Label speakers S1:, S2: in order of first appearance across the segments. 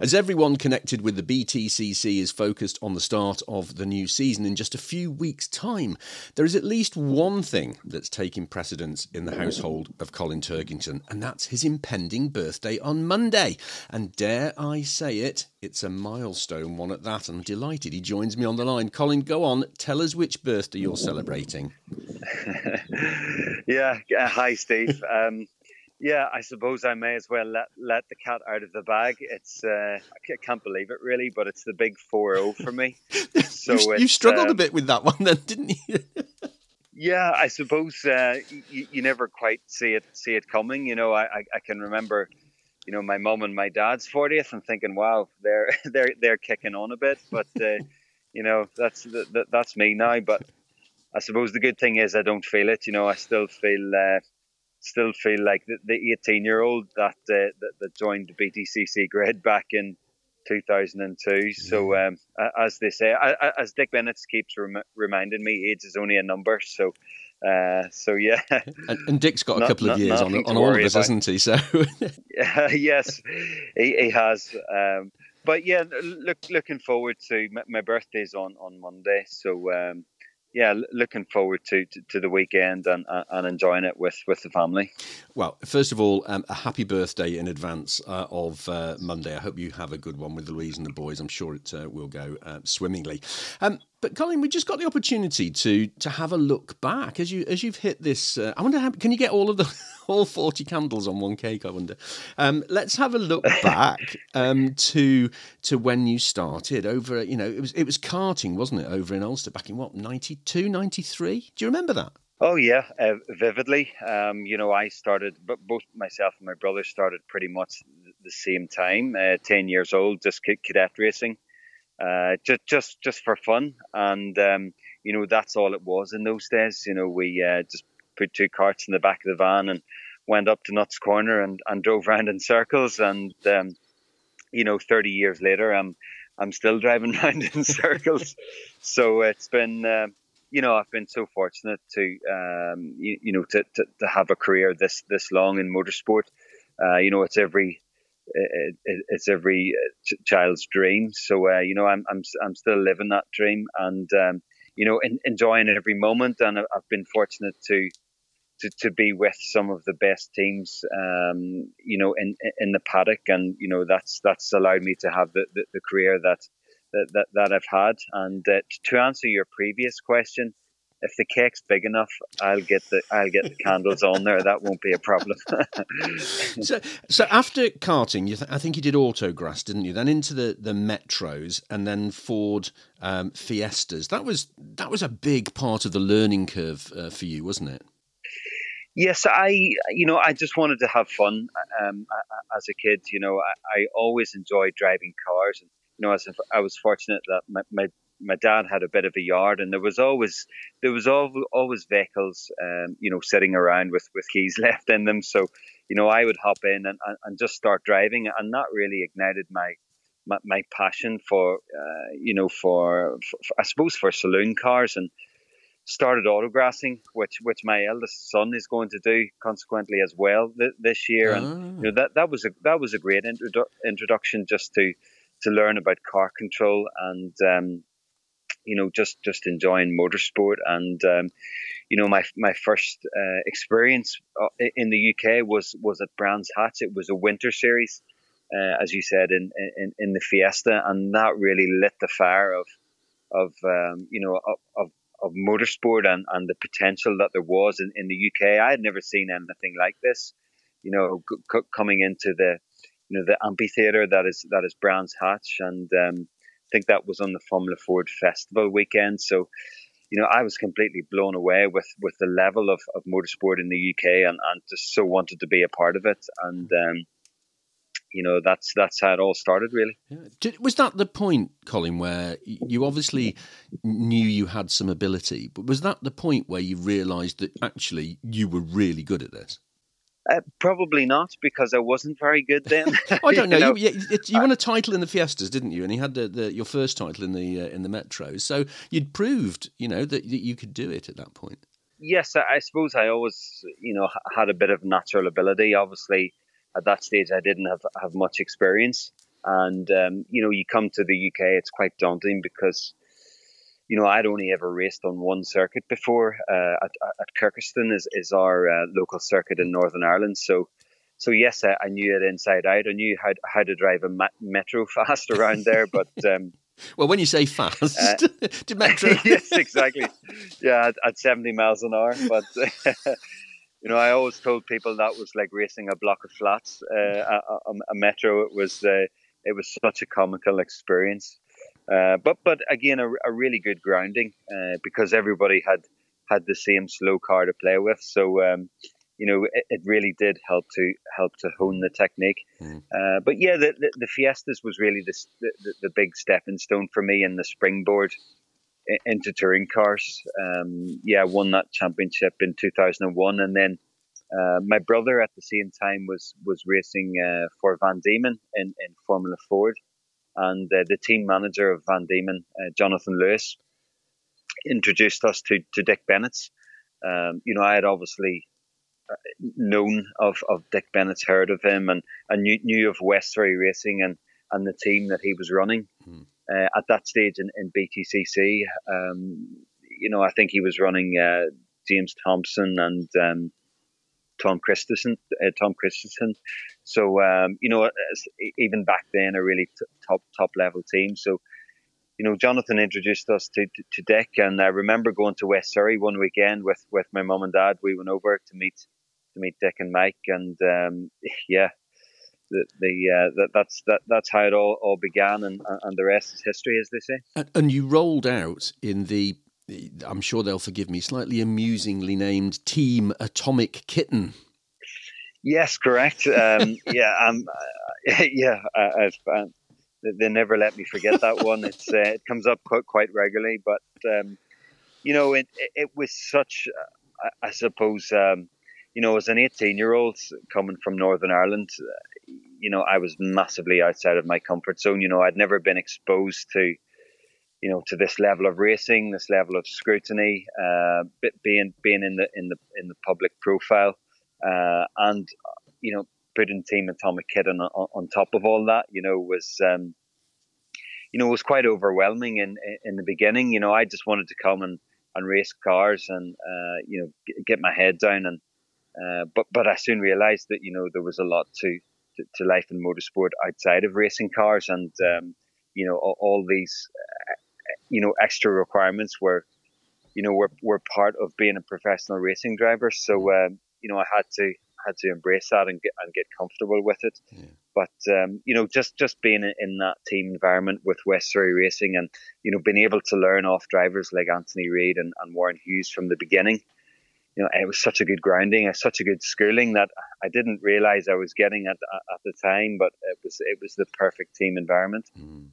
S1: As everyone connected with the BTCC is focused on the start of the new season in just a few weeks' time, there is at least one thing that's taking precedence in the household of Colin Turkington, and that's his impending birthday on Monday. And dare I say it, it's a milestone one at that. I'm delighted he joins me on the line. Colin, go on, tell us which birthday you're celebrating.
S2: yeah, hi, Steve. Um, yeah, I suppose I may as well let let the cat out of the bag. It's uh, I can't believe it really, but it's the big four zero for me.
S1: So you, you struggled uh, a bit with that one, then, didn't you?
S2: yeah, I suppose uh, you, you, never quite see it see it coming. You know, I, I, I can remember, you know, my mum and my dad's fortieth, and thinking, wow, they're they're they're kicking on a bit, but uh, you know, that's that, that's me now. But I suppose the good thing is I don't feel it. You know, I still feel uh, still feel like the, the 18 year old that, uh, that, that joined the BTCC grid back in 2002. So um, as they say, as Dick Bennett keeps rem- reminding me, age is only a number. So. Uh, so yeah,
S1: and, and, Dick's got a couple not, of years on, on all of us, hasn't he? So
S2: yes, he, he has. Um, but yeah, look, looking forward to my, my birthday's on on Monday, so um, yeah, looking forward to, to, to, the weekend and, and enjoying it with, with the family.
S1: Well, first of all, um, a happy birthday in advance uh, of uh, Monday. I hope you have a good one with Louise and the boys. I'm sure it uh, will go uh, swimmingly. Um, but Colin, we just got the opportunity to to have a look back as you as you've hit this. Uh, I wonder how can you get all of the all forty candles on one cake? I wonder. Um, let's have a look back um, to to when you started over. You know, it was it was karting, wasn't it, over in Ulster back in what 92, 93? Do you remember that?
S2: Oh yeah, uh, vividly. Um, you know, I started, but both myself and my brother started pretty much the same time. Uh, Ten years old, just cadet racing uh, just just just for fun. And um, you know that's all it was in those days. You know we uh, just put two carts in the back of the van and went up to Nutts Corner and, and drove around in circles. And um, you know, 30 years later, I'm I'm still driving around in circles. so it's been. Uh, you know, I've been so fortunate to, um, you, you, know, to, to, to, have a career this this long in motorsport. Uh, you know, it's every it, it, it's every uh, child's dream. So uh, you know, I'm I'm I'm still living that dream, and um, you know, in, enjoying every moment. And I've been fortunate to. To, to be with some of the best teams, um, you know, in in the paddock, and you know that's that's allowed me to have the, the, the career that, that that I've had. And uh, to answer your previous question, if the cake's big enough, I'll get the I'll get the candles on there. That won't be a problem.
S1: so, so after karting, th- I think you did autograss, didn't you? Then into the, the metros, and then Ford um, Fiestas. That was that was a big part of the learning curve uh, for you, wasn't it?
S2: Yes, I you know I just wanted to have fun um, as a kid. You know, I, I always enjoyed driving cars, and you know, as I was fortunate that my, my my dad had a bit of a yard, and there was always there was always vehicles, um, you know, sitting around with with keys left in them. So, you know, I would hop in and, and just start driving, and that really ignited my my, my passion for, uh, you know, for, for, I suppose for saloon cars, and started autograssing, which which my eldest son is going to do consequently as well th- this year, and ah. you know that that was a that was a great introdu- introduction just to to learn about car control and um, you know, just just enjoying motorsport. And um, you know, my my first uh, experience uh, in the UK was was at Brands Hatch. It was a winter series, uh, as you said, in, in in the Fiesta, and that really lit the fire of of um, you know of, of of motorsport and, and the potential that there was in, in the UK. I had never seen anything like this. You know, c- coming into the you know the amphitheater that is that is Brands Hatch, and um, think that was on the Formula Ford Festival weekend. So, you know, I was completely blown away with, with the level of, of motorsport in the UK and, and just so wanted to be a part of it. And, um, you know, that's that's how it all started, really.
S1: Yeah. Was that the point, Colin, where you obviously knew you had some ability, but was that the point where you realised that actually you were really good at this?
S2: Uh, probably not because I wasn't very good then.
S1: I don't know. you, know? You, you, you, won a title in the Fiestas, didn't you? And you had the, the, your first title in the uh, in the Metros. So you'd proved, you know, that, that you could do it at that point.
S2: Yes, I, I suppose I always, you know, had a bit of natural ability. Obviously, at that stage, I didn't have have much experience. And um, you know, you come to the UK, it's quite daunting because you know I'd only ever raced on one circuit before. Uh, at, at Kirkistown is is our uh, local circuit in Northern Ireland, so. So yes, I, I, knew it inside out. I knew how, how to drive a metro fast around there, but um,
S1: well, when you say fast, uh, to metro.
S2: yes, exactly. Yeah, at, at, 70 miles an hour. But, you know, I always told people that was like racing a block of flats. Uh, a, a, a, metro, it was, uh, it was such a comical experience. Uh, but, but again, a, a really good grounding uh, because everybody had had the same slow car to play with. So, um, you know, it, it, really did help to help to hone the technique. Mm. Uh, but yeah, the, the, the, Fiestas was really the, the, the big stepping stone for me and the springboard into touring cars. Um, yeah, won that championship in 2001, and then uh, my brother at the same time was was racing uh, for Van Diemen in, in Formula Ford, and uh, the team manager of Van Diemen, uh, Jonathan Lewis, introduced us to to Dick Bennett's. Um, you know, I had obviously known of, of Dick Bennett's heard of him and, and knew, knew of West Surrey Racing and, and the team that he was running mm. uh, at that stage in, in BTCC. Um, you know, I think he was running uh, James Thompson and um, Tom Kristensen. Uh, Tom Kristensen. So um, you know, even back then, a really t- top top level team. So you know, Jonathan introduced us to, to, to Dick, and I remember going to West Surrey one weekend with, with my mum and dad. We went over to meet to meet Dick and Mike, and um, yeah, the, the uh, that, that's that, that's how it all, all began, and and the rest is history, as they say.
S1: And, and you rolled out in the. I'm sure they'll forgive me. Slightly amusingly named Team Atomic Kitten.
S2: Yes, correct. Um, yeah, um, yeah. I, have uh, they never let me forget that one. It's uh, it comes up quite, quite regularly, but um, you know, it, it, was such. Uh, I suppose um, you know, as an 18 year old coming from Northern Ireland, you know, I was massively outside of my comfort zone. You know, I'd never been exposed to, you know, to this level of racing, this level of scrutiny, uh, being being in the in the in the public profile, uh, and you know, putting Team Atomic Kitten, on top of all that, you know, was. Um, you know, was quite overwhelming in in the beginning. You know, I just wanted to come and, and race cars and uh, you know get my head down and uh, but but I soon realised that you know there was a lot to, to, to life in motorsport outside of racing cars, and um, you know all, all these uh, you know extra requirements were you know were, were part of being a professional racing driver. So um, you know I had to had to embrace that and get and get comfortable with it. Yeah. But um, you know, just just being in that team environment with West Surrey Racing, and you know, being able to learn off drivers like Anthony Reid and, and Warren Hughes from the beginning, you know, it was such a good grounding, such a good schooling that I didn't realize I was getting at at the time, but it was it was the perfect team environment. Mm.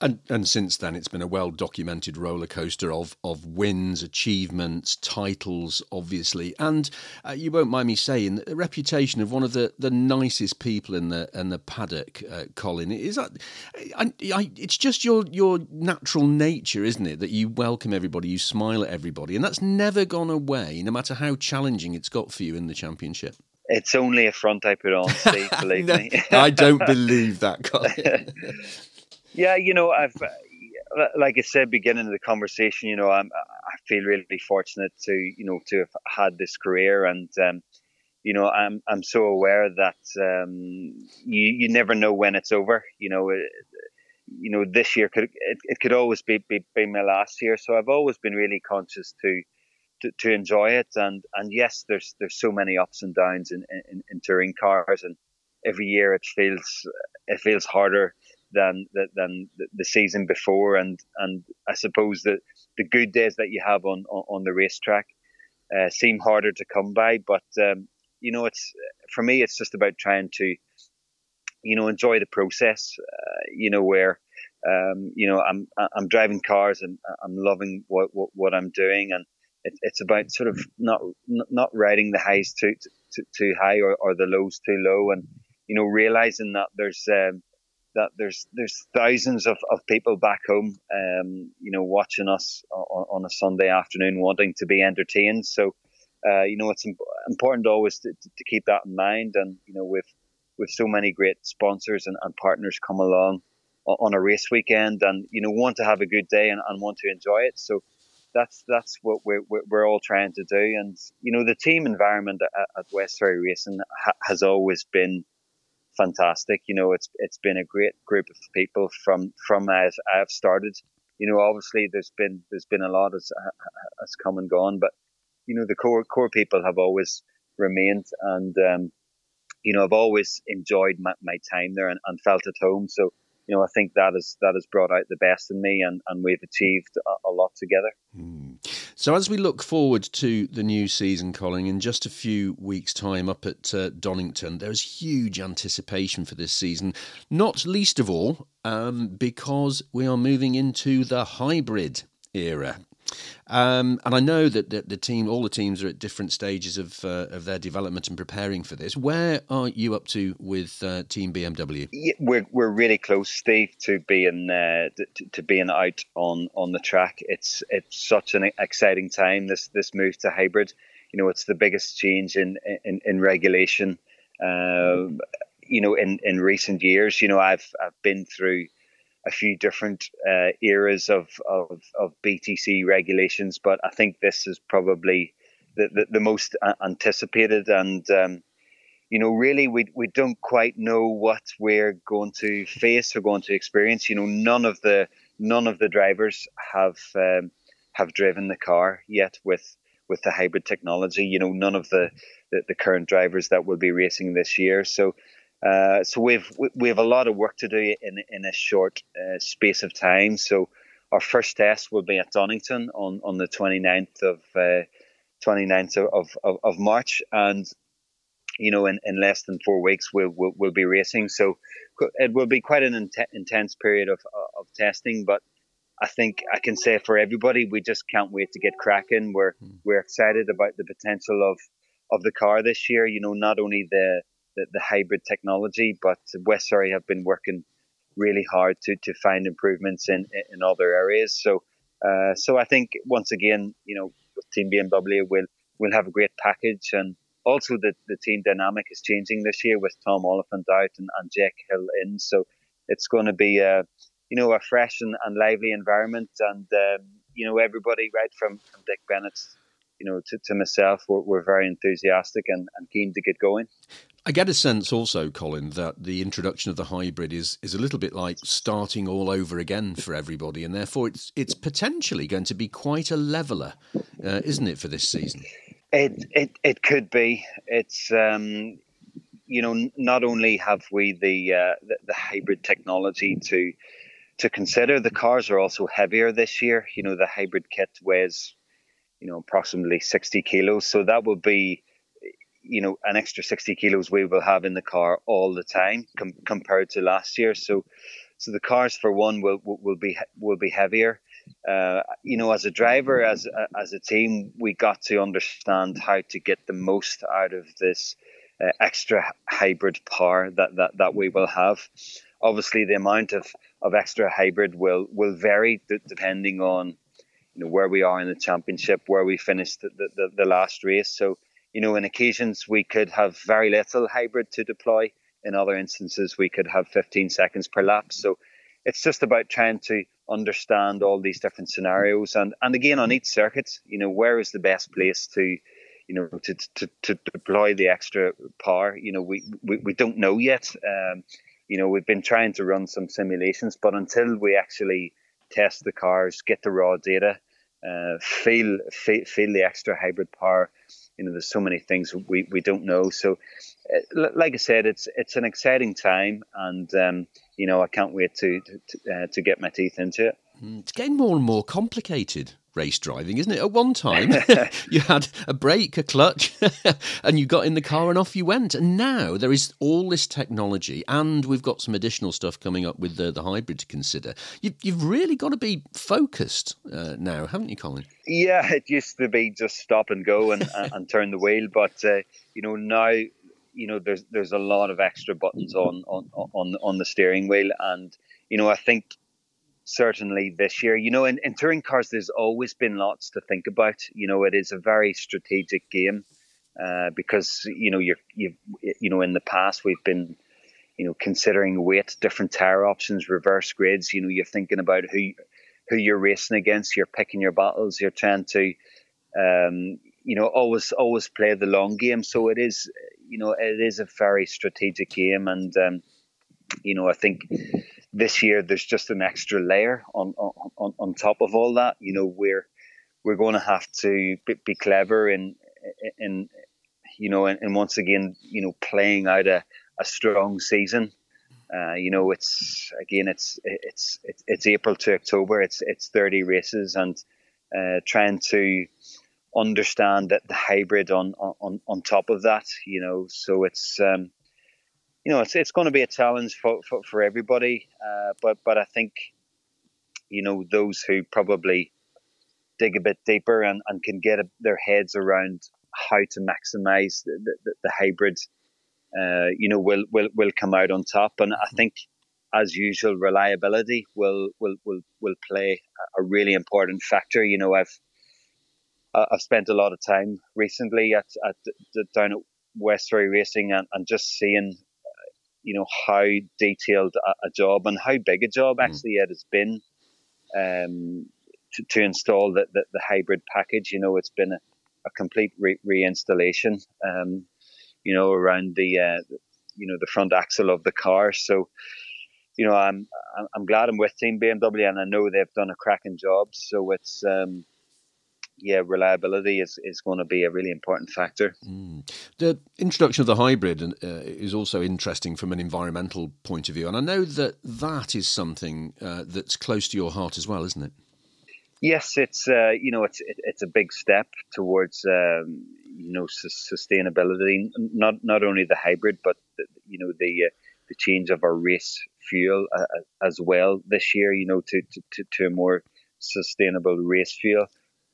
S1: And and since then, it's been a well documented roller coaster of of wins, achievements, titles, obviously, and uh, you won't mind me saying the reputation of one of the, the nicest people in the in the paddock, uh, Colin. Is that? I, I, it's just your your natural nature, isn't it, that you welcome everybody, you smile at everybody, and that's never gone away, no matter how challenging it's got for you in the championship.
S2: It's only a front I put on, Steve. Believe
S1: no,
S2: me.
S1: I don't believe that, Colin.
S2: Yeah, you know, I've uh, like I said, beginning of the conversation, you know, I'm I feel really fortunate to you know to have had this career, and um, you know, I'm I'm so aware that um, you you never know when it's over. You know, it, you know, this year could it, it could always be, be be my last year, so I've always been really conscious to. To, to enjoy it and and yes there's there's so many ups and downs in, in, in touring cars and every year it feels it feels harder than than the season before, and and I suppose that the good days that you have on on, on the racetrack uh, seem harder to come by. But um, you know, it's for me, it's just about trying to you know enjoy the process. Uh, you know where. Um, you know, I'm I'm driving cars and I'm loving what what, what I'm doing, and it, it's about sort of not not riding the highs too too, too high or, or the lows too low, and you know realizing that there's um, that there's there's thousands of, of people back home, um, you know, watching us on, on, a Sunday afternoon, wanting to be entertained. So, uh, you know, it's imp- important always to, to, keep that in mind. And you know, we've with so many great sponsors and, and partners come along on a race weekend and you know want to have a good day and, and want to enjoy it so that's that's what we're, we're all trying to do and you know the team environment at, at West Surrey Racing ha- has always been fantastic. You know it's it's been a great group of people from from as I've started. You know obviously there's been there's been a lot has has come and gone but you know the core core people have always remained and um, you know I've always enjoyed my, my time there and, and felt at home. So you know, I think that has that has brought out the best in me, and, and we've achieved a, a lot together.
S1: Mm. So, as we look forward to the new season, Colin, in just a few weeks' time up at uh, Donington, there is huge anticipation for this season. Not least of all um, because we are moving into the hybrid era. Um, and I know that the, the, team, all the teams, are at different stages of uh, of their development and preparing for this. Where are you up to with uh, Team BMW?
S2: Yeah, we're we're really close, Steve, to being uh, to, to, being out on, on the track. It's it's such an exciting time. This this move to hybrid. You know, it's the biggest change in in, in regulation. Um, you know, in, in recent years, you know, I've I've been through a few different uh, eras of, of, of BTC regulations, but I think this is probably the, the, the most anticipated and um, you know really we, we don't quite know what we're going to face or going to experience. You know none of the none of the drivers have um, have driven the car yet with with the hybrid technology. You know none of the, the, the current drivers that will be racing this year. So uh, so we've we have a lot of work to do in in a short uh, space of time. So our first test will be at Donington on, on the 29th of uh, 29th of, of, of, March, and you know in, in less than four weeks we'll, we'll, we'll be racing. So it will be quite an int- intense period of of testing, but. I think I can say for everybody, we just can't wait to get cracking. We're mm. we're excited about the potential of of the car this year. You know, not only the the, the hybrid technology, but West Surrey have been working really hard to, to find improvements in, in other areas. So, uh, so I think once again, you know, Team BMW, we'll, we'll have a great package and also the, the team dynamic is changing this year with Tom Oliphant out and, and Jake Hill in. So it's going to be a, you know, a fresh and, and lively environment. And, um, you know, everybody right from, from Dick Bennett, you know, to, to myself, we're, we're very enthusiastic and, and keen to get going.
S1: I get a sense also, Colin, that the introduction of the hybrid is is a little bit like starting all over again for everybody, and therefore it's it's potentially going to be quite a leveler, uh, isn't it, for this season?
S2: It it it could be. It's um, you know not only have we the, uh, the the hybrid technology to to consider, the cars are also heavier this year. You know the hybrid kit weighs you know approximately sixty kilos, so that will be you know an extra 60 kilos we will have in the car all the time com- compared to last year. So so the cars for one will will be will be heavier. Uh, you know as a driver as as a team we got to understand how to get the most out of this uh, extra hybrid power that, that that we will have. Obviously the amount of of extra hybrid will will vary d- depending on you know where we are in the championship where we finished the, the, the last race. So you know, in occasions we could have very little hybrid to deploy. In other instances, we could have 15 seconds per lap. So it's just about trying to understand all these different scenarios. And, and again, on each circuit, you know, where is the best place to, you know, to, to, to deploy the extra power? You know, we, we, we don't know yet. Um, you know, we've been trying to run some simulations, but until we actually test the cars, get the raw data, uh, feel, feel, feel the extra hybrid power, you know, there's so many things we, we don't know. So, uh, like I said, it's it's an exciting time, and um, you know, I can't wait to to, uh, to get my teeth into it.
S1: Hmm, it's getting more and more complicated race driving, isn't it? At one time, you had a brake, a clutch, and you got in the car and off you went. And now there is all this technology, and we've got some additional stuff coming up with the, the hybrid to consider. You, have really got to be focused uh, now, haven't you, Colin?
S2: Yeah, it used to be just stop and go and, and turn the wheel, but uh, you know now you know there's there's a lot of extra buttons on on on on the steering wheel and you know I think certainly this year. You know, in, in touring cars, there's always been lots to think about. You know, it is a very strategic game uh, because you know you're you you know in the past we've been you know, considering weight, different tire options, reverse grids. You know, you're thinking about who who you're racing against. You're picking your battles. You're trying to, um, you know, always always play the long game. So it is, you know, it is a very strategic game, and um, you know, I think this year there's just an extra layer on on on top of all that. You know, we're we're going to have to be, be clever in in you know, and, and once again, you know, playing out a a strong season. Uh, you know, it's again, it's it's it's it's April to October. It's it's thirty races, and uh, trying to understand that the hybrid on on on top of that. You know, so it's um, you know it's it's going to be a challenge for for, for everybody. Uh, but but I think you know those who probably dig a bit deeper and, and can get a, their heads around how to maximize the, the, the hybrid uh, you know, will will will come out on top. And I think, as usual, reliability will will will will play a really important factor. You know, I've I've spent a lot of time recently at, at down at West Surrey Racing and, and just seeing, you know, how detailed a, a, job and how big a job mm. actually it has been um, to, to install the, the, the, hybrid package. You know, it's been a, a complete re- reinstallation. Um, you know, around the, uh, you know, the front axle of the car. So, you know, I'm I'm glad I'm with Team BMW, and I know they've done a cracking job. So it's um, yeah, reliability is, is going to be a really important factor.
S1: Mm. The introduction of the hybrid uh, is also interesting from an environmental point of view, and I know that that is something uh, that's close to your heart as well, isn't it?
S2: Yes, it's uh, you know it's it, it's a big step towards um, you know sustainability. Not not only the hybrid, but the, you know the uh, the change of our race fuel uh, uh as well this year. You know to to, to a more sustainable race fuel,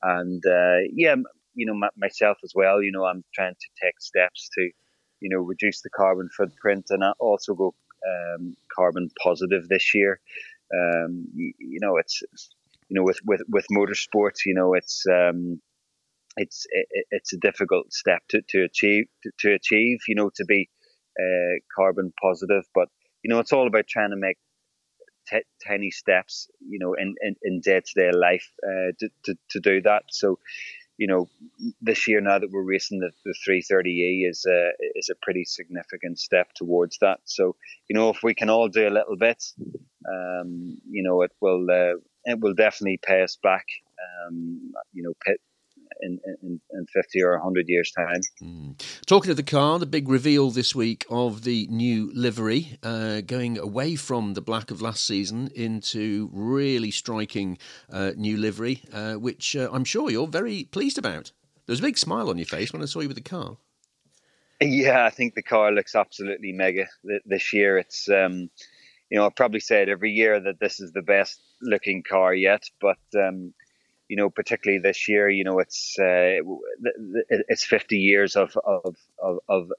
S2: and uh, yeah, you know m- myself as well. You know I'm trying to take steps to you know reduce the carbon footprint and I also go um, carbon positive this year. Um, you, you know it's you know with with with motorsports you know it's um, it's it, it's a difficult step to, to achieve to, to achieve you know to be uh, carbon positive but you know it's all about trying to make t- tiny steps you know in in, in day-to-day life uh, to, to, to do that. So you know this year now that we're racing the, the 330e is a is a pretty significant step towards that. So you know if we can all do a little bit um, you know it will uh, it will definitely pay us back um, you know pit in, in, in 50 or 100 years' time.
S1: Mm. Talking of the car, the big reveal this week of the new livery, uh, going away from the black of last season into really striking uh, new livery, uh, which uh, I'm sure you're very pleased about. There was a big smile on your face when I saw you with the car.
S2: Yeah, I think the car looks absolutely mega this year. It's, um, you know, I probably said every year that this is the best looking car yet, but um, you know, particularly this year, you know, it's uh, it's 50 years of of of, of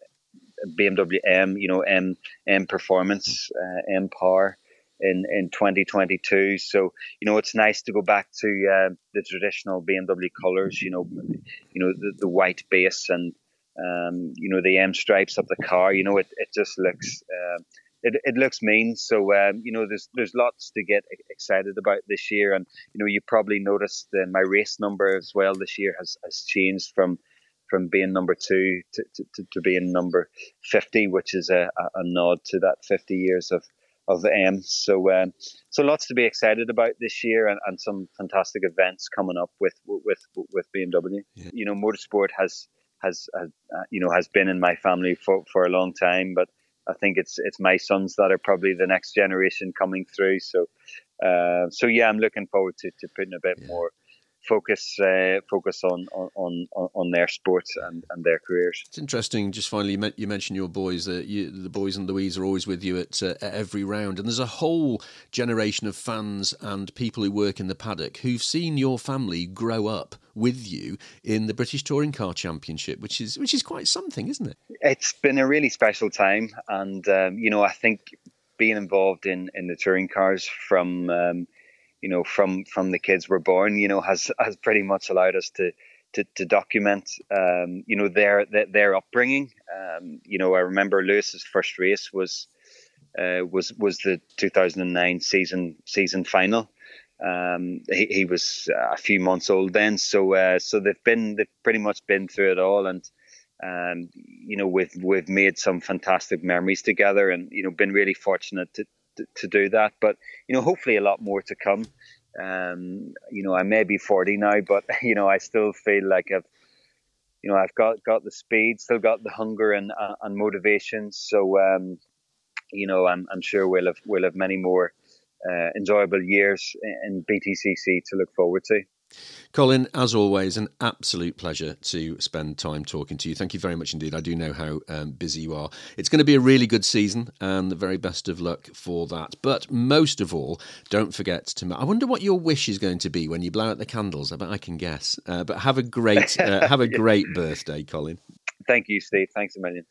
S2: BMW M, you know, M M performance, uh, M power in in 2022. So you know, it's nice to go back to uh, the traditional BMW colors. You know, you know the, the white base and um, you know the M stripes of the car. You know, it it just looks. Uh, it, it looks mean. So um, you know, there's there's lots to get excited about this year, and you know, you probably noticed uh, my race number as well this year has has changed from from being number two to, to, to being number 50, which is a, a, nod to that 50 years of, of the M. So, um, so lots to be excited about this year and, and some fantastic events coming up with, with, with BMW. Yeah. You know, motorsport has, has, has uh, you know, has been in my family for, for a long time, but I think it's it's my sons that are probably the next generation coming through. So, uh, so yeah, I'm looking forward to, to putting a bit yeah. more focus uh, focus on, on on on their sports and, and their careers.
S1: It's interesting. Just finally, you mentioned your boys. Uh, you, the boys and Louise are always with you at, uh, at, every round, and there's a whole generation of fans and people who work in the paddock who've seen your family grow up with you in the British Touring Car Championship, which is which is quite something, isn't it?
S2: It's been a really special time, and um, you know, I think being involved in in the touring cars from um, you know from from the kids were born you know has has pretty much allowed us to to, to document um, you know their their, their upbringing um, you know I remember Lewis's first race was uh, was was the 2009 season season final. Um, he, he, was a few months old then, so uh, so they've been they've pretty much been through it all, and um, you know we've we've made some fantastic memories together, and you know been really fortunate to, to, do that. But you know hopefully a lot more to come. Um, you know I may be 40 now, but you know I still feel like I've you know I've got got the speed, still got the hunger and uh, and motivation. So um, you know I'm I'm sure we'll have we'll have many more uh, enjoyable years in BTCC to look forward to.
S1: Colin, as always, an absolute pleasure to spend time talking to you. Thank you very much indeed. I do know how um, busy you are. It's going to be a really good season, and the very best of luck for that. But most of all, don't forget to. I wonder what your wish is going to be when you blow out the candles. I bet I can guess. Uh, but have a great, uh, have a great birthday, Colin.
S2: Thank you, Steve. Thanks a million.